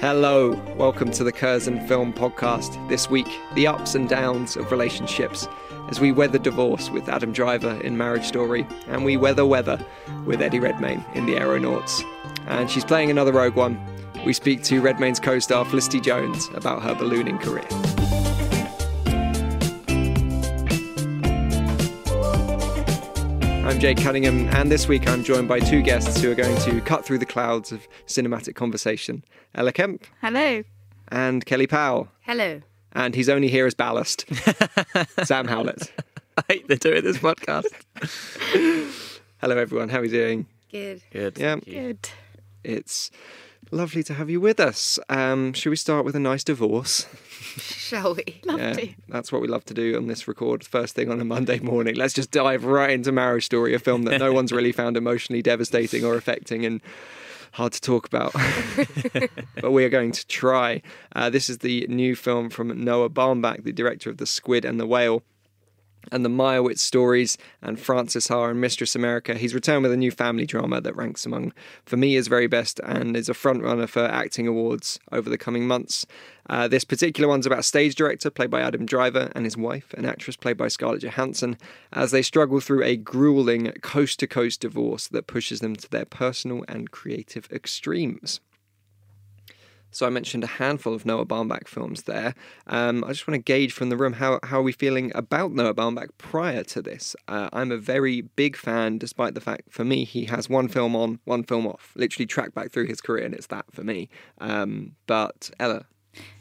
Hello, welcome to the Curzon Film Podcast. This week, the ups and downs of relationships as we weather divorce with Adam Driver in Marriage Story and we weather weather with Eddie Redmayne in The Aeronauts. And she's playing another Rogue One. We speak to Redmayne's co star Felicity Jones about her ballooning career. I'm Jake Cunningham, and this week I'm joined by two guests who are going to cut through the clouds of cinematic conversation Ella Kemp Hello. and Kelly Powell. Hello. And he's only here as ballast. Sam Howlett. I hate they're doing this podcast. Hello, everyone. How are you doing? Good. Good. Yeah, Good. it's lovely to have you with us. Um, should we start with a nice divorce? Shall we? Love Yeah, to. that's what we love to do on this record first thing on a Monday morning. Let's just dive right into Marriage Story, a film that no one's really found emotionally devastating or affecting and hard to talk about. but we are going to try. Uh, this is the new film from Noah Baumbach, the director of The Squid and the Whale. And the Meyerowitz stories and Frances Ha and Mistress America. He's returned with a new family drama that ranks among, for me, his very best and is a frontrunner for acting awards over the coming months. Uh, this particular one's about stage director played by Adam Driver and his wife, an actress played by Scarlett Johansson, as they struggle through a grueling coast to coast divorce that pushes them to their personal and creative extremes. So I mentioned a handful of Noah Baumbach films there. Um, I just want to gauge from the room how, how are we feeling about Noah Baumbach prior to this? Uh, I'm a very big fan, despite the fact for me he has one film on, one film off. Literally track back through his career, and it's that for me. Um, but Ella,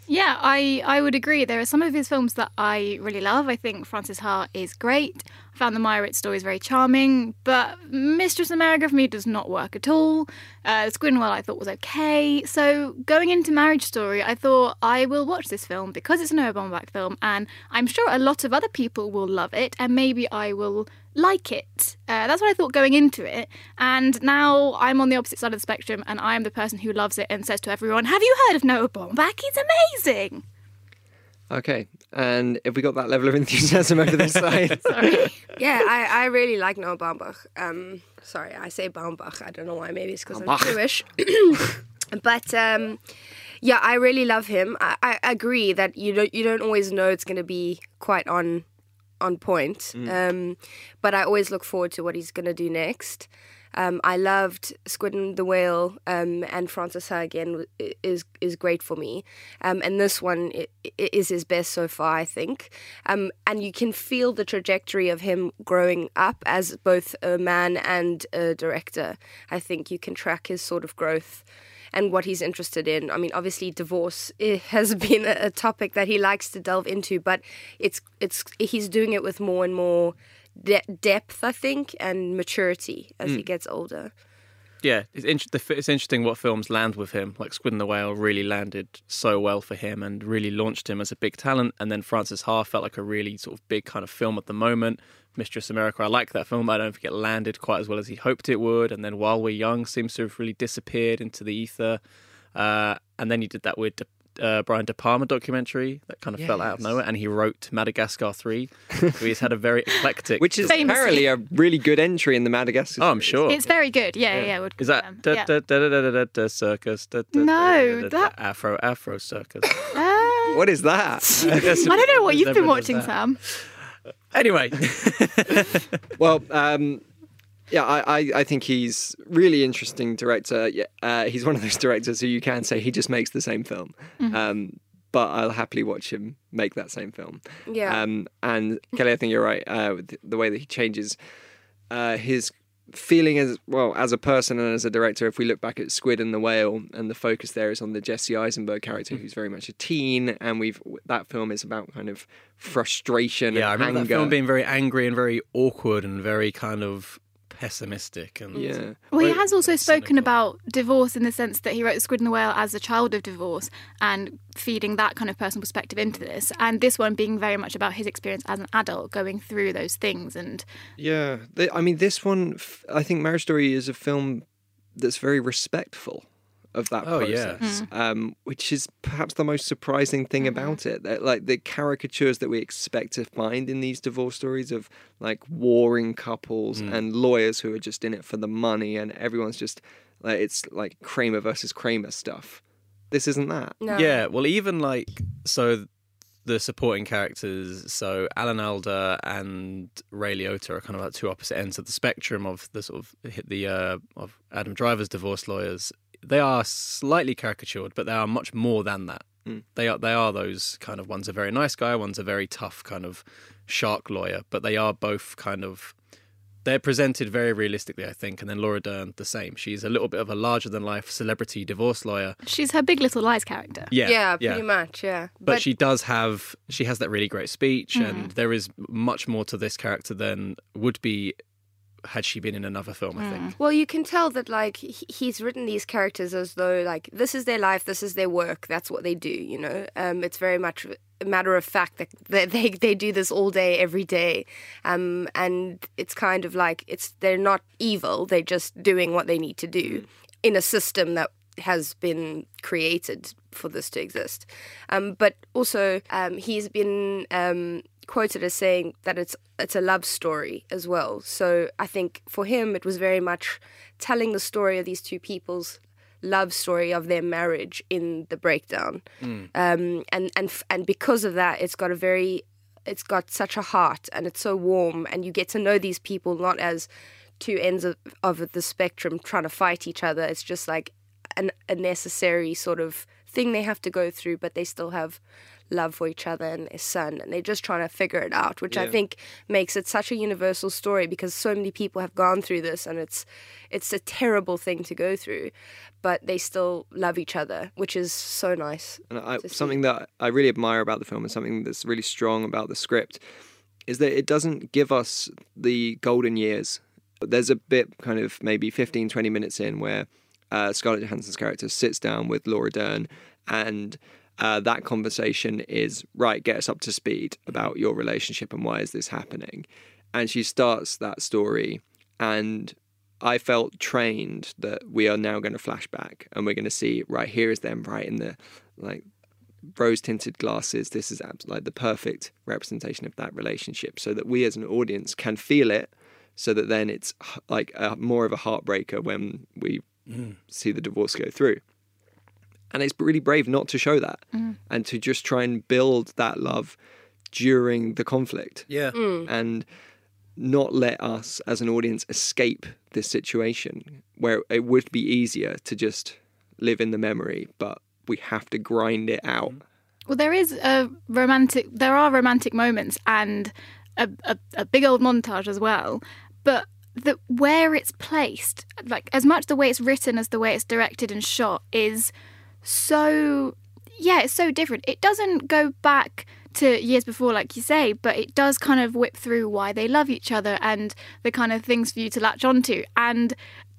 Yeah, I, I would agree. There are some of his films that I really love. I think Frances Ha is great. I found the Meyerowitz stories very charming, but Mistress America for me does not work at all. Uh, Squidwell I thought was okay. So going into Marriage Story, I thought I will watch this film because it's a Noah Baumbach film, and I'm sure a lot of other people will love it, and maybe I will like it. Uh, that's what I thought going into it. And now I'm on the opposite side of the spectrum, and I'm the person who loves it and says to everyone, "Have you heard of Noah Baumbach? He's amazing." Okay. And have we got that level of enthusiasm over this side? Yeah, I, I really like Noah Baumbach. Um, sorry, I say Baumbach. I don't know why. Maybe it's because I'm Jewish. but um, yeah, I really love him. I, I agree that you don't you don't always know it's going to be quite on on point. Um, but I always look forward to what he's going to do next. Um, I loved Squid and the Whale, um, and Frances Ha again is is great for me. Um, and this one is his best so far, I think. Um, and you can feel the trajectory of him growing up as both a man and a director. I think you can track his sort of growth and what he's interested in. I mean, obviously, divorce eh, has been a topic that he likes to delve into, but it's it's he's doing it with more and more de- depth, I think, and maturity as he gets older. Yeah, it's, in- it's interesting what films land with him. Like Squid and the Whale really landed so well for him and really launched him as a big talent. And then Frances Ha felt like a really sort of big kind of film at the moment. Mistress America, I like that film. but I don't think it landed quite as well as he hoped it would. And then While We're Young seems to have really disappeared into the ether. Uh, and then he did that weird uh, Brian De Palma documentary that kind of fell out of nowhere. And he wrote Madagascar 3. so he's had a very eclectic. Which is Famously. apparently a really good entry in the Madagascar. Oh, I'm sure. It's very good. Yeah, yeah. yeah would Is that confirm. da, da, da, da, da, da, da, circus? Da, da, No, da, da, da, that- Afro Afro circus. Uh, What is that? I don't know what you've been watching. Sam. Anyway, Well, um, yeah, I, I, I think he's really interesting director. Yeah, Uh, he's one of those directors who you can say he just makes the same film. Um, but I'll happily watch him make that same film. Yeah. Um, and Kelly, I think you're right. Uh, with the way that he changes uh, his feeling as well as a person and as a director. If we look back at Squid and the Whale, and the focus there is on the Jesse Eisenberg character, who's very much a teen, and we've that film is about kind of frustration yeah, I remember anger. that film being very angry and very awkward and very kind of pessimistic and yeah. Well, he has also spoken cynical. about divorce in the sense that he wrote Squid and the Whale as a child of divorce and feeding that kind of personal perspective into this. And this one being very much about his experience as an adult going through those things. And Yeah, I mean, this one, I think Marriage Story is a film that's very respectful of that Oh, yeah. process, um, which is perhaps the most surprising thing about it. That, like the caricatures that we expect to find in these divorce stories of like warring couples and lawyers who are just in it for the money, and everyone's just like it's like Kramer versus Kramer stuff. This isn't that. No. Yeah, well, even like so, the supporting characters, so Alan Alda and Ray Liotta are kind of like two opposite ends of the spectrum of the sort of hit the uh, of Adam Driver's divorce lawyers. They are slightly caricatured, but they are much more than that. They are they are those kind of one's a very nice guy, one's a very tough kind of shark lawyer, but they are both kind of they're presented very realistically, I think. And then Laura Dern, the same. She's a little bit of a larger than life celebrity divorce lawyer. she's her Big Little Lies character. Yeah, Yeah, pretty much. Yeah. but, she does have she has that really great speech Mm. and there is much more to this character than would be had she been in another film i Mm. think Well, you can tell that like he's written these characters as though like this is their life, this is their work, that's what they do. You know, um, it's very much a matter of fact that they they, they do this all day, every day, um, and it's kind of like it's they're not evil; they're just doing what they need to do in a system that has been created for this to exist. Um, but also, um, he's been um, quoted as saying that it's it's a love story as well. So I think for him, it was very much telling the story of these two people's love story of their marriage in the breakdown, um, and and and because of that, it's got a very it's got such a heart and it's so warm, and you get to know these people not as two ends of, of the spectrum trying to fight each other. It's just like an, a necessary sort of thing they have to go through, but they still have love for each other and their son, and they're just trying to figure it out, which I think makes it such a universal story because so many people have gone through this, and it's it's a terrible thing to go through, but they still love each other, which is so nice. And I, see. something that I really admire about the film and something that's really strong about the script is that it doesn't give us the golden years. There's a bit kind of maybe 15, 20 minutes in where uh, Scarlett Johansson's character sits down with Laura Dern and uh, that conversation is right, get us up to speed about your relationship and why is this happening. And she starts that story and I felt trained that we are now going to flash back and we're going to see right here is them right in the like rose tinted glasses. This is like the perfect representation of that relationship, so that we as an audience can feel it. So that then it's like a, more of a heartbreaker when we see the divorce go through. And it's really brave not to show that mm. and to just try and build that love during the conflict yeah mm. and not let us as an audience escape this situation where it would be easier to just live in the memory, but we have to grind it out. Mm. Well, there is a romantic. There are romantic moments and a, a, a big old montage as well. But the where it's placed, like as much the way it's written as the way it's directed and shot, is so yeah, it's so different. It doesn't go back to years before, like you say, but it does kind of whip through why they love each other and the kind of things for you to latch onto. And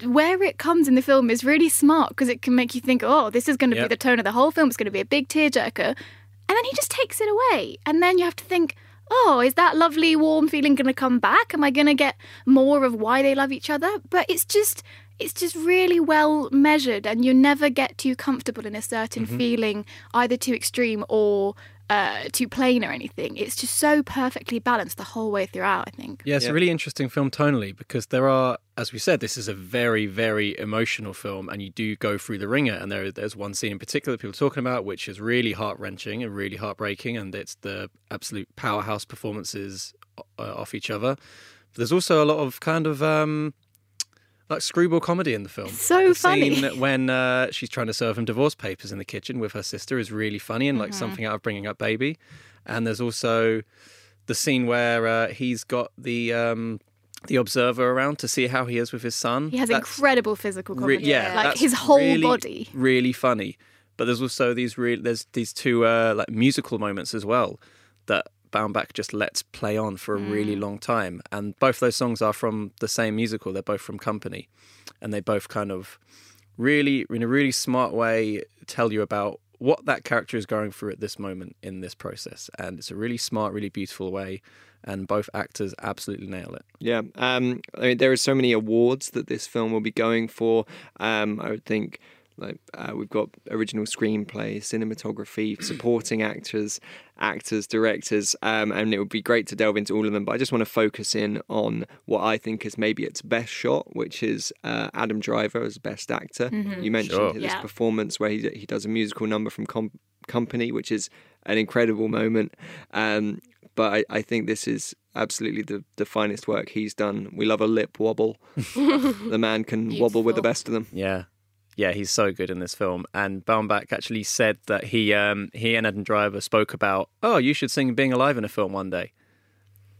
where it comes in the film is really smart because it can make you think, oh, this is going to Yep. be the tone of the whole film. It's going to be a big tearjerker. And then he just takes it away. And then you have to think, oh, is that lovely, warm feeling going to come back? Am I going to get more of why they love each other? But it's just. It's just really well measured, and you never get too comfortable in a certain feeling, either too extreme or uh, too plain or anything. It's just so perfectly balanced the whole way throughout. I think. Yeah, it's Yeah. a really interesting film tonally because there are, as we said, this is a very, very emotional film, and you do go through the ringer. And there, there's one scene in particular that people are talking about, which is really heart wrenching and really heartbreaking, and it's the absolute powerhouse performances uh, off each other. But there's also a lot of kind of um, like screwball comedy in the film. So the funny. Scene when uh, she's trying to serve him divorce papers in the kitchen with her sister is really funny and Mm-hmm. like something out of Bringing Up Baby. And there's also the scene where uh, he's got the um, the observer around to see how he is with his son. He has That's incredible physical re- comedy. yeah, like his whole really, body. really funny. But there's also these real there's these two uh, like musical moments as well that Baumbach just lets play on for a really Mm. long time, and both those songs are from the same musical. They're both from Company, and they both kind of really, in a really smart way, tell you about what that character is going through at this moment in this process, and it's a really smart, really beautiful way. And both actors absolutely nail it. Yeah, um, I mean, there are so many awards that this film will be going for. Um, I would think, like, uh, we've got original screenplay, cinematography, supporting actors, actors, directors, um, and it would be great to delve into all of them. But I just want to focus in on what I think is maybe its best shot, which is uh, Adam Driver as best actor. You mentioned Sure. this Yeah. performance where he he does a musical number from Com- Company, which is an incredible moment. Um, but I, I think this is absolutely the, the finest work he's done. We love a lip wobble. the man can wobble with the best of them. Yeah. Yeah, he's so good in this film. And Baumbach actually said that he um, he and Adam Driver spoke about, oh, you should sing Being Alive in a film one day.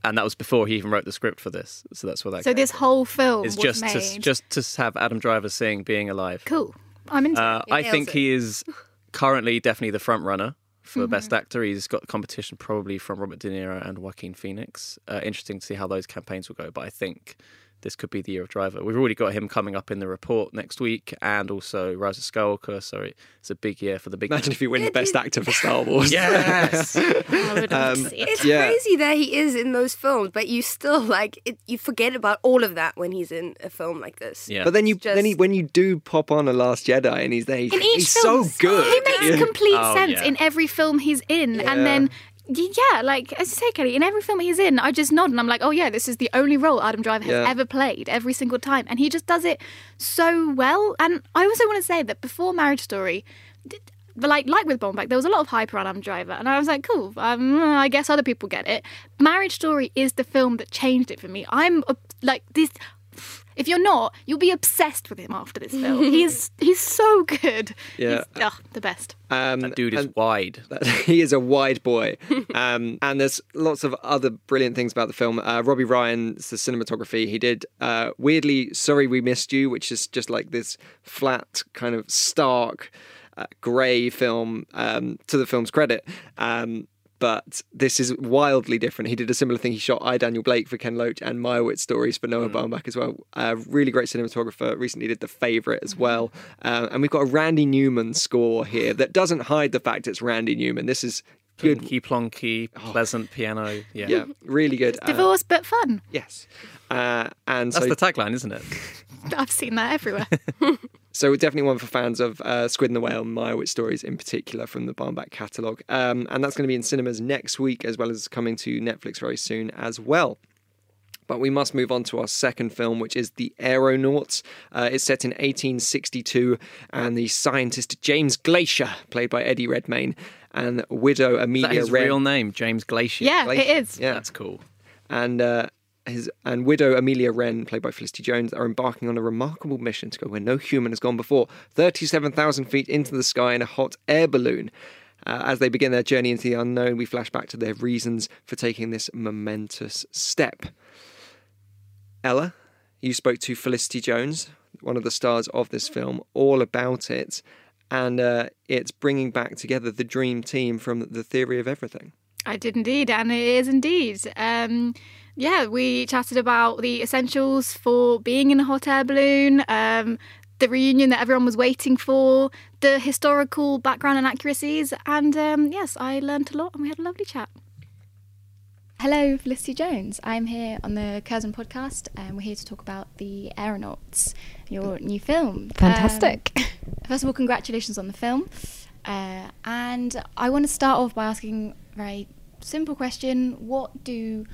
And that was before he even wrote the script for this. So that's where that So this whole film is just made. to, just to have Adam Driver sing Being Alive. cool. I'm into Uh, it. I think it. he is currently definitely the front runner for Mm-hmm. best actor. He's got competition probably from Robert De Niro and Joaquin Phoenix. Uh, interesting to see how those campaigns will go, but I think this could be the year of Driver. We've already got him coming up in the report next week, and also Rise of Skywalker. So it's a big year for the big. Imagine if you win the best actor for Star Wars. yes. I would um, see it. It's Yeah. crazy that he is in those films, but you still like it, you forget about all of that when he's in a film like this. yeah. But then you Just- then he, when you do pop on a Last Jedi and he's there, he's, in each he's film, so good. He makes Yeah. complete Oh, sense yeah. in every film he's in, Yeah. and then. Yeah, like as you say, Kelly, in every film he's in, I just nod and I'm like, oh yeah, this is the only role Adam Driver has Yeah. ever played every single time, and he just does it so well. And I also want to say that before Marriage Story, but like like with Baumbach, there was a lot of hype around Adam Driver, and I was like, cool. Um, I guess other people get it. Marriage Story is the film that changed it for me. I'm uh, like this. If you're not, you'll be obsessed with him after this film. he's he's so good. Yeah. He's, ugh, the best. Um, that dude is wide. that- he is a wide boy. Um, and there's lots of other brilliant things about the film. Uh, Robbie Ryan's the cinematography. He did uh, weirdly "Sorry We Missed You," which is just like this flat, kind of stark, uh, grey film. Um, to the film's credit. Um, but this is wildly different. He did a similar thing. He shot I, Daniel Blake for Ken Loach and Meyerowitz stories for Noah Baumbach as well. Uh, really great cinematographer. Recently did The Favourite as well. Um, and we've got a Randy Newman score here that doesn't hide the fact it's Randy Newman. This is good. Plonky plonky, pleasant piano. Yeah. Yeah, really good. Uh, Divorce but fun. yes. Uh, and That's so, the tagline, isn't it? I've seen that everywhere. so definitely one for fans of uh, Squid and the Whale and Meyerowitz stories in particular from the Baumbach catalogue. Um, and that's going to be in cinemas next week as well as coming to Netflix very soon as well. But we must move on to our second film, which is The Aeronauts. Uh, it's set in 1862, and the scientist James Glaisher, played by Eddie Redmayne, and widow Is that Amelia his Wren. real name, James Glaisher? yeah, Glaisher. it is. Yeah. That's cool. and uh, his and widow Amelia Wren, played by Felicity Jones, are embarking on a remarkable mission to go where no human has gone before, thirty-seven thousand feet into the sky in a hot air balloon. Uh, as they begin their journey into the unknown, we flash back to their reasons for taking this momentous step. Ella, you spoke to Felicity Jones, one of the stars of this film, all about it, and uh, it's bringing back together the dream team from The Theory of Everything. I did indeed, and it is indeed. Um, yeah, we chatted about the essentials for being in a hot air balloon, um, the reunion that everyone was waiting for, the historical background and accuracies, and um, yes, I learnt a lot and we had a lovely chat. Hello, Felicity Jones. I'm here on the Curzon podcast, and we're here to talk about the Aeronauts, your new film. Fantastic. Um, first of all, congratulations on the film. Uh, and I want to start off by asking a very simple question: What do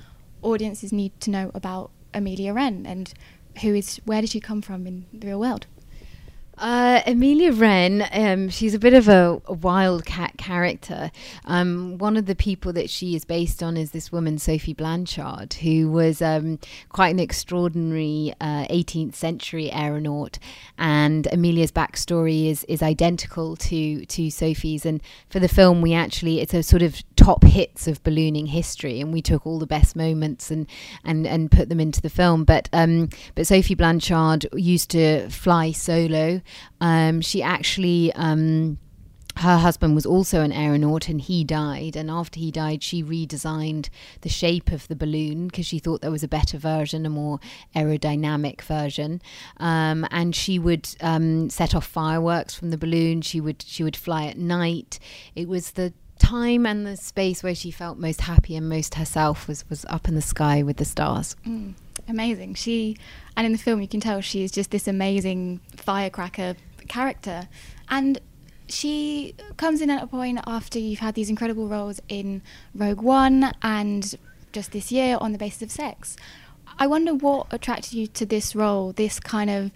audiences need to know about Amelia Wren, and who is where did she come from in the real world? Uh, Amelia Wren, um, she's a bit of a, a wildcat character. Um, one of the people that she is based on is this woman, Sophie Blanchard, who was um, quite an extraordinary uh, 18th century aeronaut. And Amelia's backstory is is identical to to Sophie's. And for the film, we actually it's a sort of top hits of ballooning history, and we took all the best moments and and and put them into the film. But um, but Sophie Blanchard used to fly solo. Um, she actually. Um, her husband was also an aeronaut and he died. And after he died, she redesigned the shape of the balloon because she thought there was a better version, a more aerodynamic version. Um, and she would um, set off fireworks from the balloon. She would she would fly at night. It was the time and the space where she felt most happy and most herself was was up in the sky with the stars. Mm, amazing. She and in the film you can tell she is just this amazing firecracker character and she comes in at a point after you've had these incredible roles in Rogue One and just this year on the basis of sex. I wonder what attracted you to this role, this kind of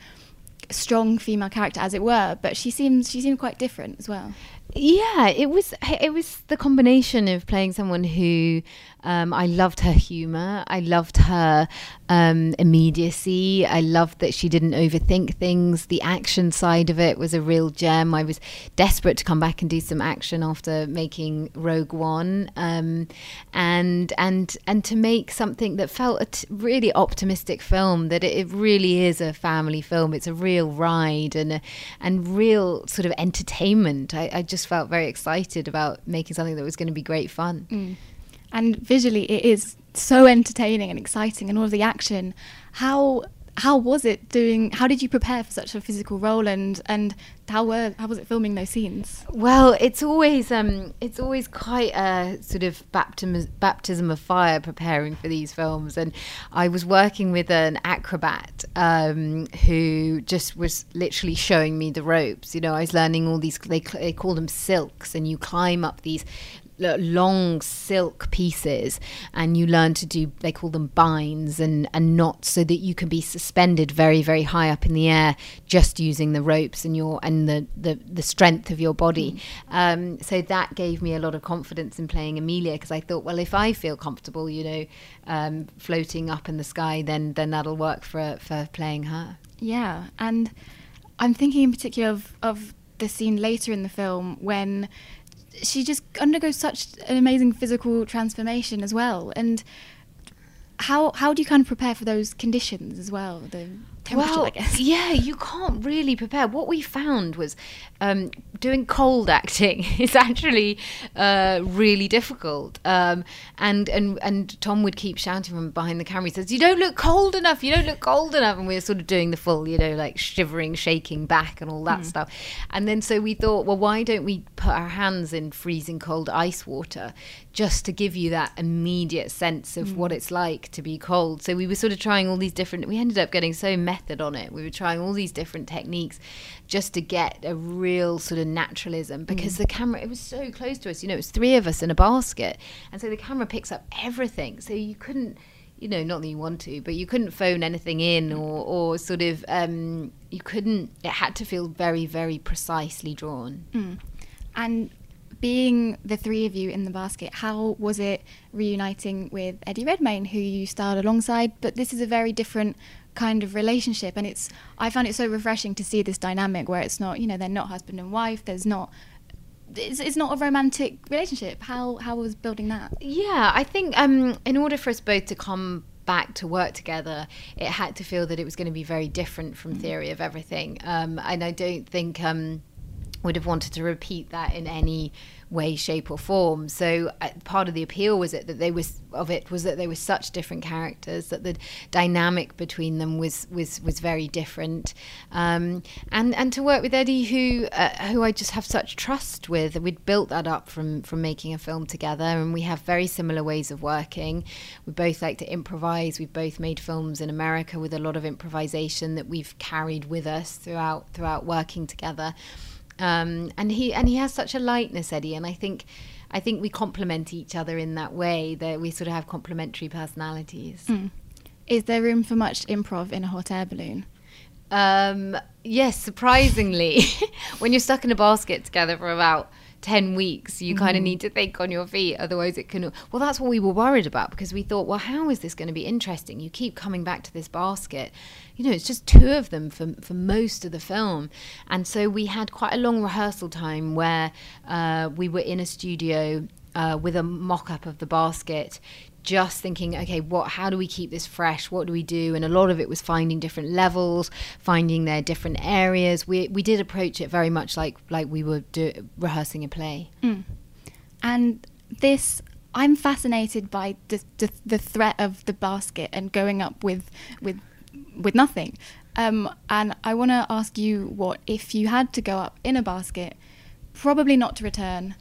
strong female character as it were, but she seems she seemed quite different as well. Yeah, it was it was the combination of playing someone who um, I loved her humor, I loved her um, immediacy, I loved that she didn't overthink things. The action side of it was a real gem. I was desperate to come back and do some action after making Rogue One, um, and and and to make something that felt a t- really optimistic film. That it, it really is a family film. It's a real ride and a, and real sort of entertainment. I, I just just felt very excited about making something that was going to be great fun. Mm. And visually, it is so entertaining and exciting, and all of the action. How how was it doing? How did you prepare for such a physical role, and and how were how was it filming those scenes? Well, it's always um, it's always quite a sort of baptism baptism of fire preparing for these films, and I was working with an acrobat um, who just was literally showing me the ropes. You know, I was learning all these they they call them silks, and you climb up these long silk pieces and you learn to do they call them binds and and knots so that you can be suspended very very high up in the air just using the ropes and your and the the, the strength of your body mm. um, so that gave me a lot of confidence in playing Amelia because I thought well if I feel comfortable you know um, floating up in the sky then then that'll work for for playing her yeah and I'm thinking in particular of, of the scene later in the film when she just undergoes such an amazing physical transformation as well. And how how do you kind of prepare for those conditions as well? The temperature, well, I guess. Yeah, you can't really prepare. What we found was um, doing cold acting is actually uh, really difficult. Um, and and and Tom would keep shouting from behind the camera. He says, "You don't look cold enough. You don't look cold enough." And we were sort of doing the full, you know, like shivering, shaking back, and all that mm. stuff. And then so we thought, well, why don't we put our hands in freezing cold ice water just to give you that immediate sense of mm. what it's like to be cold? So we were sort of trying all these different. We ended up getting so method on it. We were trying all these different techniques just to get a real sort of naturalism because mm. the camera it was so close to us. You know, it was three of us in a basket, and so the camera picks up everything. So you couldn't you know, not that you want to, but you couldn't phone anything in or, or sort of, um, you couldn't, it had to feel very, very precisely drawn. Mm. And being the three of you in the basket, how was it reuniting with Eddie Redmayne, who you starred alongside? But this is a very different kind of relationship. And it's i found it so refreshing to see this dynamic where it's not you know they're not husband and wife there's not it's, it's not a romantic relationship. How how was building that? Yeah i think um in order for us both to come back to work together it had to feel that it was going to be very different from mm-hmm. theory of everything. Um and i don't think um would have wanted to repeat that in any way, shape, or form. So uh, part of the appeal was it that they was of it was that they were such different characters that the dynamic between them was was was very different. Um, and and to work with Eddie, who uh, who I just have such trust with, we'd built that up from from making a film together, and we have very similar ways of working. We both like to improvise. We've both made films in America with a lot of improvisation that we've carried with us throughout throughout working together. Um, and he and he has such a lightness, Eddie, and I think I think we complement each other in that way that we sort of have complementary personalities. Mm. Is there room for much improv in a hot air balloon? Um, yes, surprisingly, when you're stuck in a basket together for about 10 weeks, you mm-hmm. kind of need to think on your feet. Otherwise, it can. Well, that's what we were worried about because we thought, well, how is this going to be interesting? You keep coming back to this basket. You know, it's just two of them for, for most of the film. And so we had quite a long rehearsal time where uh, we were in a studio uh, with a mock up of the basket just thinking, okay, what? How do we keep this fresh? What do we do? And a lot of it was finding different levels, finding their different areas. We we did approach it very much like like we were do, rehearsing a play. Mm. And this, I'm fascinated by the, the, the threat of the basket and going up with with with nothing. Um, and I want to ask you what if you had to go up in a basket, probably not to return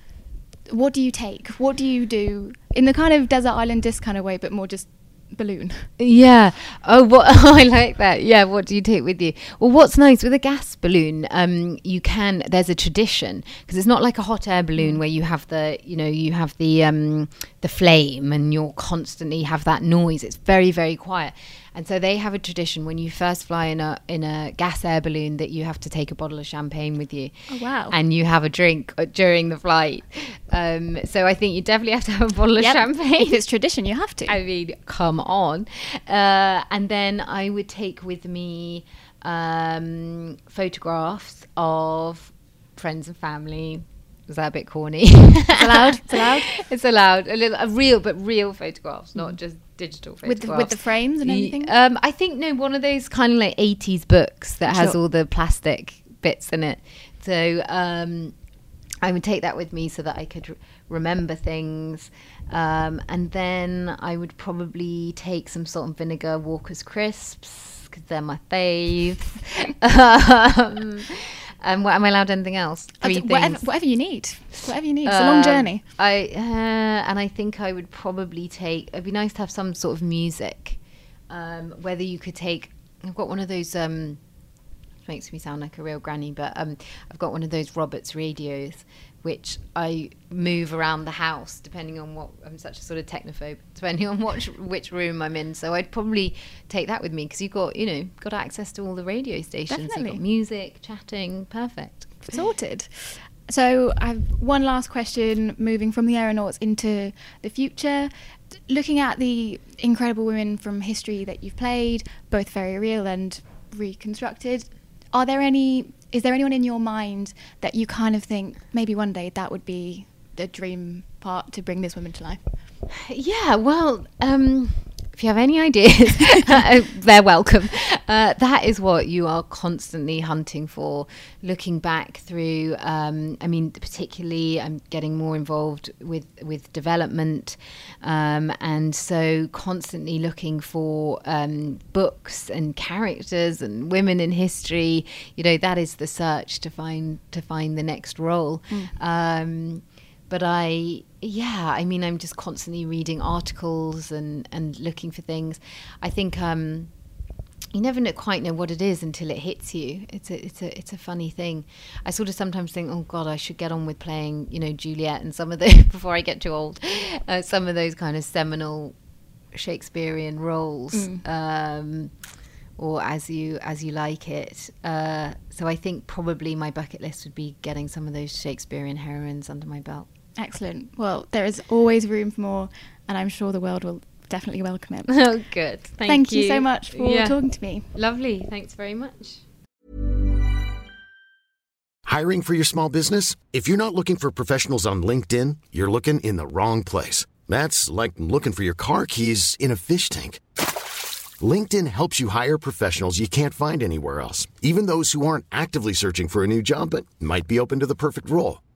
what do you take? What do you do in the kind of desert island disc kind of way, but more just balloon. Yeah. Oh, what I like that. Yeah. What do you take with you? Well, what's nice with a gas balloon, um, you can. There's a tradition because it's not like a hot air balloon mm. where you have the, you know, you have the um, the flame and you're constantly have that noise. It's very very quiet. And so they have a tradition when you first fly in a in a gas air balloon that you have to take a bottle of champagne with you. Oh wow! And you have a drink uh, during the flight. Um, so I think you definitely have to have a bottle of yep. champagne. If it's tradition, you have to. I mean, come on. Uh, and then I would take with me um, photographs of friends and family, is that a bit corny? it's allowed. It's allowed. it's allowed. A little, a real, but real photographs, not just digital photographs. With the, with the frames and everything. Um, I think no, one of those kind of like eighties books that has all the plastic bits in it. So um, I would take that with me so that I could r- remember things. Um, and then I would probably take some salt and vinegar Walker's crisps because they're my faves. um, um, what, am I allowed anything else? Three whatever, whatever, you need. Whatever you need. It's a long um, journey. I uh, and I think I would probably take. It'd be nice to have some sort of music. Um, whether you could take. I've got one of those. Um, makes me sound like a real granny, but um, I've got one of those Roberts radios which I move around the house depending on what I'm such a sort of technophobe, depending on which which room I'm in. So I'd probably take that with me because you've got you know got access to all the radio stations, Definitely. you've got music, chatting, perfect, sorted. So I have one last question, moving from the aeronauts into the future. Looking at the incredible women from history that you've played, both very real and reconstructed, are there any is there anyone in your mind that you kind of think maybe one day that would be the dream part to bring this woman to life? Yeah, well, um, if you have any ideas, uh, they're welcome. Uh, that is what you are constantly hunting for. Looking back through, um, I mean, particularly, I'm getting more involved with with development, um, and so constantly looking for um, books and characters and women in history. You know, that is the search to find to find the next role. Mm but I, yeah, I mean, I'm just constantly reading articles and, and looking for things. I think um, you never know, quite know what it is until it hits you. It's a, it's a, it's a funny thing. I sort of sometimes think, oh God, I should get on with playing, you know, Juliet and some of the before I get too old. Uh, some of those kind of seminal Shakespearean roles. Mm. Um, or as you as you like it. Uh, so I think probably my bucket list would be getting some of those Shakespearean heroines under my belt. Excellent. Well, there is always room for more, and I'm sure the world will definitely welcome it. Oh, good. Thank, Thank you. you. so much for yeah. talking to me. Lovely. Thanks very much. Hiring for your small business? If you're not looking for professionals on LinkedIn, you're looking in the wrong place. That's like looking for your car keys in a fish tank. LinkedIn helps you hire professionals you can't find anywhere else, even those who aren't actively searching for a new job but might be open to the perfect role.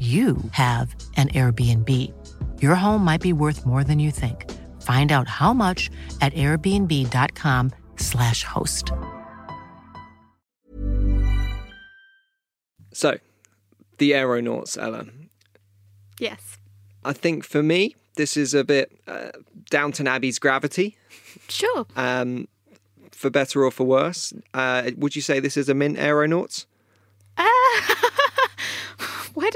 you have an Airbnb. Your home might be worth more than you think. Find out how much at airbnb.com/slash host. So, the Aeronauts, Ella. Yes. I think for me, this is a bit uh, Downton Abbey's Gravity. Sure. Um, for better or for worse, uh, would you say this is a mint Aeronauts? Uh,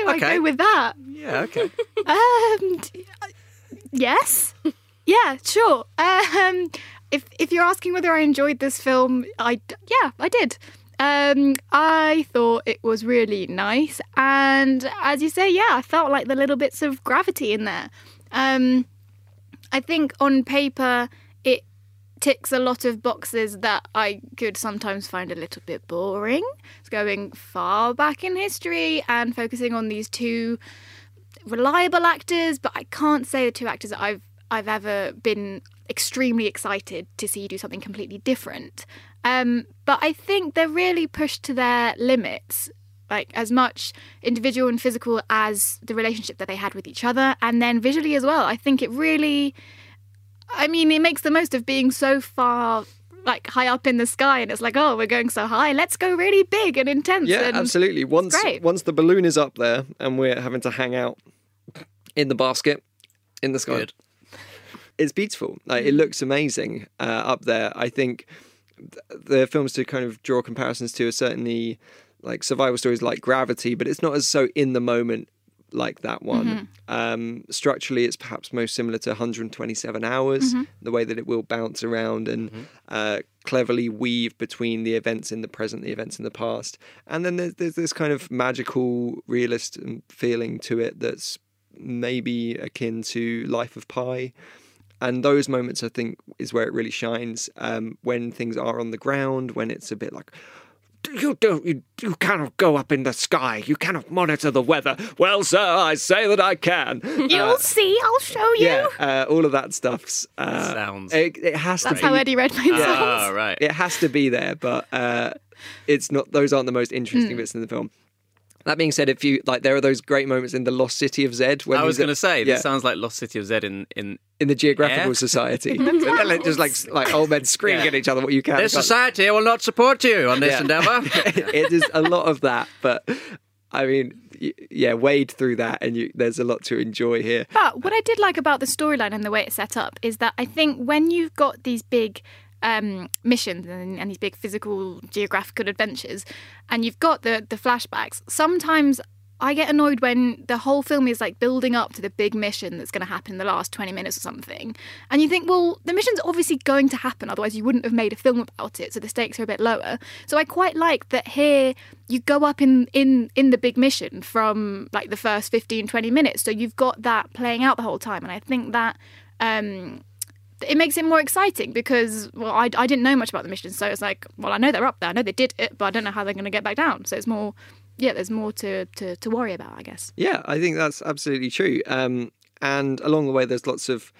do I Okay. go with that? Yeah, okay. Um, yes. Yeah, sure. Um, if if you're asking whether I enjoyed this film, I yeah, I did. Um, I thought it was really nice, and as you say, yeah, I felt like the little bits of gravity in there. Um, I think on paper ticks a lot of boxes that I could sometimes find a little bit boring. It's going far back in history and focusing on these two reliable actors, but I can't say the two actors that I've I've ever been extremely excited to see do something completely different. Um, but I think they're really pushed to their limits, like as much individual and physical as the relationship that they had with each other, and then visually as well. I think it really, I mean, it makes the most of being so far. Like high up in the sky, and it's like, oh, we're going so high. Let's go really big and intense. Yeah, and absolutely. Once great. once the balloon is up there and we're having to hang out in the basket in the sky, Good. it's beautiful. Like it looks amazing uh, up there. I think th- the films to kind of draw comparisons to are certainly like survival stories like Gravity, but it's not as so in the moment like that one. Um, structurally, it's perhaps most similar to 127 Hours, the way that it will bounce around and uh, cleverly weave between the events in the present, the events in the past. And then there's, there's this kind of magical, realist um, feeling to it that's maybe akin to Life of Pi. And those moments, I think, is where it really shines. Um, when things are on the ground, when it's a bit like, you don't, you, you cannot go up in the sky. You cannot monitor the weather. Well, sir, I say that I can. You'll see. I'll show you. Yeah, uh, all of that stuff's. Uh, Sounds It, it has That's to how be. Eddie Redmayne sounds. Ah, right. It has to be there, but uh, it's not. Those aren't the most interesting Hmm. bits in the film. That being said, if you like, there are those great moments in the Lost City of Zed. When I was going to say, yeah, this sounds like Lost City of Zed in, in in the Geographical Yeah. Society, just like like old men screaming Yeah. at each other what you can. this society will not support you on this Yeah. endeavour. it is a lot of that, but I mean, yeah, wade through that, and you, there's a lot to enjoy here. But what I did like about the storyline and the way it's set up is that I think when you've got these big um, missions and, and these big physical geographical adventures, and you've got the the flashbacks, sometimes I get annoyed when the whole film is like building up to the big mission that's going to happen in the last 20 minutes or something. And you think, well, the mission's obviously going to happen, otherwise, you wouldn't have made a film about it. So the stakes are a bit lower. So I quite like that here you go up in, in, in the big mission from like the first 15, 20 minutes. So you've got that playing out the whole time. And I think that. Um, it makes it more exciting because well I, I didn't know much about the mission so it's like well I know they're up there I know they did it but I don't know how they're going to get back down so it's more yeah there's more to, to, to worry about I guess Yeah, I think that's absolutely true. Um, and along the way, there's lots of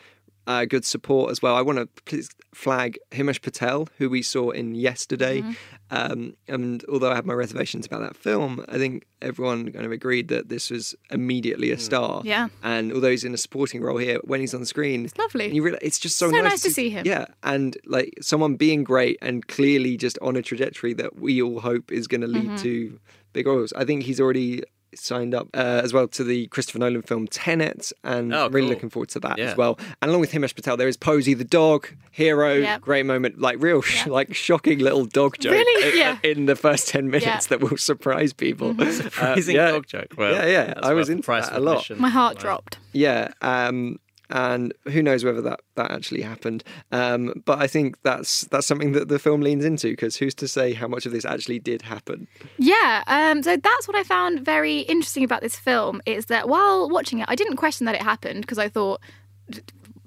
uh, good support as well. I want to please flag Himesh Patel, who we saw in yesterday. Um, and although I have my reservations about that film, I think everyone kind of agreed that this was immediately a star. Yeah. And although he's in a supporting role here, when he's on the screen, it's lovely. You realize it's just so, So nice to see him. Yeah, and like someone being great and clearly just on a trajectory that we all hope is going to lead Mhm. to big roles. I think he's already signed up uh, as well to the Christopher Nolan film Tenet, and Oh, I'm really looking forward to that Yeah. as well. And along with Himesh Patel, there is Posey the dog, hero, Yep. great moment, like real, sh- like shocking little dog joke Really? i- Yeah. in the first ten minutes Yeah. Mm-hmm. that will surprise people. Surprising Uh, yeah. dog joke. Well, yeah, yeah, I was the into that a lot. my heart Wow. dropped Yeah, um, and who knows whether that, that actually happened. Um, but I think that's that's something that the film leans into because who's to say how much of this actually did happen? Yeah, um, so that's what I found very interesting about this film is that while watching it, I didn't question that it happened because I thought,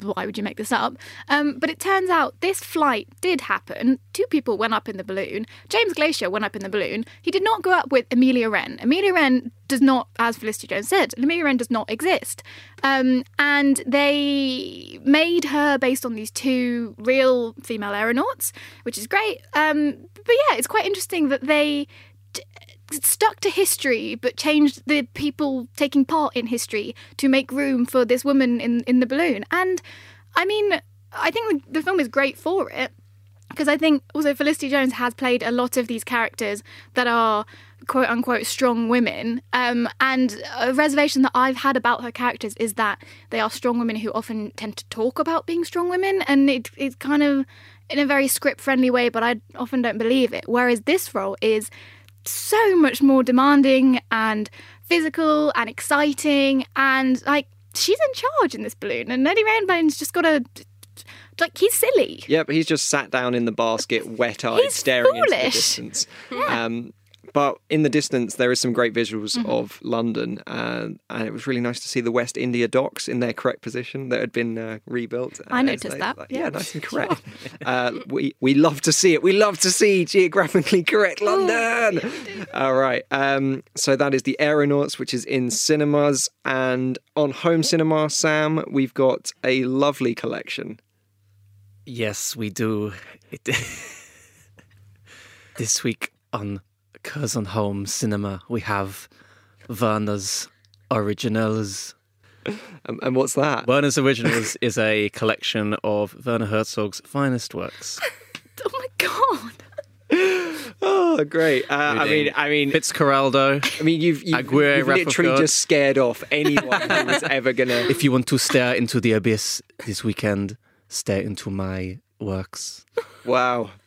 why would you make this up? Um, but it turns out this flight did happen. Two people went up in the balloon. James Glaisher went up in the balloon. He did not go up with Amelia Wren. Amelia Wren does not, as Felicity Jones said, Amelia Wren does not exist. Um, and they made her based on these two real female aeronauts, which is great. Um, but yeah, it's quite interesting that they stuck to history but changed the people taking part in history to make room for this woman in in the balloon. And i mean i think the, the film is great for it because i think also felicity jones has played a lot of these characters that are quote unquote strong women. Um, and a reservation that i've had about her characters is that they are strong women who often tend to talk about being strong women. And it, it's kind of in a very script friendly way but i often don't believe it. Whereas this role is so much more demanding and physical and exciting and like she's in charge in this balloon and Eddie Redmayne's just got to like he's silly. Yeah, but he's just sat down in the basket, wet-eyed, He's staring into the foolish. distance. Um, but in the distance, there is some great visuals Mm-hmm. of London, and, and it was really nice to see the West India docks in their correct position that had been uh, rebuilt. I noticed they- that, like, yeah. yeah, nice and correct. uh, we we love to see it. We love to see geographically correct London. All right. Um, so that is the Aeronauts, which is in cinemas, and on home cinema, Sam, we've got a lovely collection. Yes, we do. It, this week on Curzon Home Cinema, we have Werner's Originals. Um, and what's that? Werner's Originals is a collection of Werner Herzog's finest works. Oh my god. Oh, great! Uh, I mean, I mean, Fitzcarraldo. I mean, you've, you've, Aguirre, you've literally just scared off anyone who was ever gonna. If you want to stare into the abyss this weekend, stare into my works. Wow.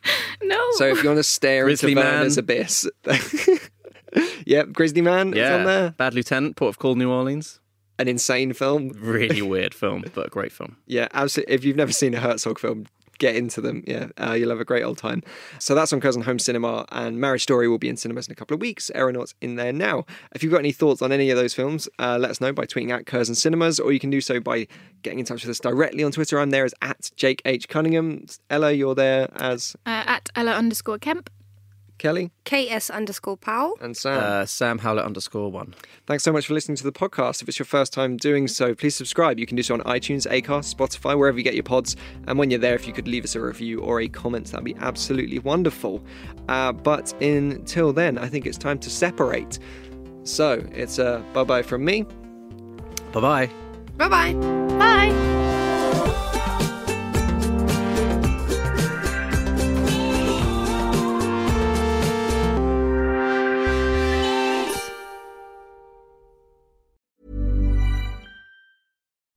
No. So if you want to stare Grizzly into Man. Werner's abyss, yep, Grizzly Man is Yeah, on there. Bad Lieutenant, Port of Call, New Orleans. An insane film. Really weird film, but a great film. Yeah, absolutely. If you've never seen a Herzog film, get into them. Yeah, uh, you'll have a great old time. So that's on Curzon Home Cinema, and Marriage Story will be in cinemas in a couple of weeks. Aeronauts in there now. If you've got any thoughts on any of those films, uh, let us know by tweeting at Curzon Cinemas, or you can do so by getting in touch with us directly on Twitter. I'm there as at Jake H Cunningham. Ella, you're there as Uh, at Ella underscore Kemp. Kelly KS underscore Powell. and Sam. Uh, Sam Howlett underscore one. Thanks so much for listening to the podcast. If it's your first time doing so, please subscribe. You can do so on iTunes, Acast, Spotify, wherever you get your pods. And when you're there, if you could leave us a review or a comment, that'd be absolutely wonderful. Uh, but until then, I think it's time to separate. So it's a bye bye from me. Bye bye. Bye bye. Bye.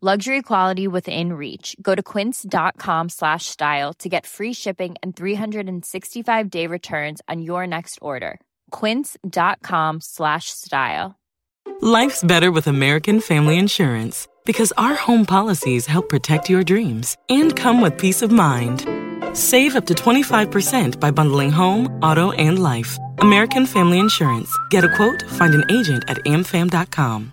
Luxury quality within reach. Go to quince.com slash style to get free shipping and 365 day returns on your next order. Quince.com slash style. Life's better with American Family Insurance because our home policies help protect your dreams and come with peace of mind. Save up to 25% by bundling home, auto, and life. American Family Insurance. Get a quote, find an agent at amfam.com.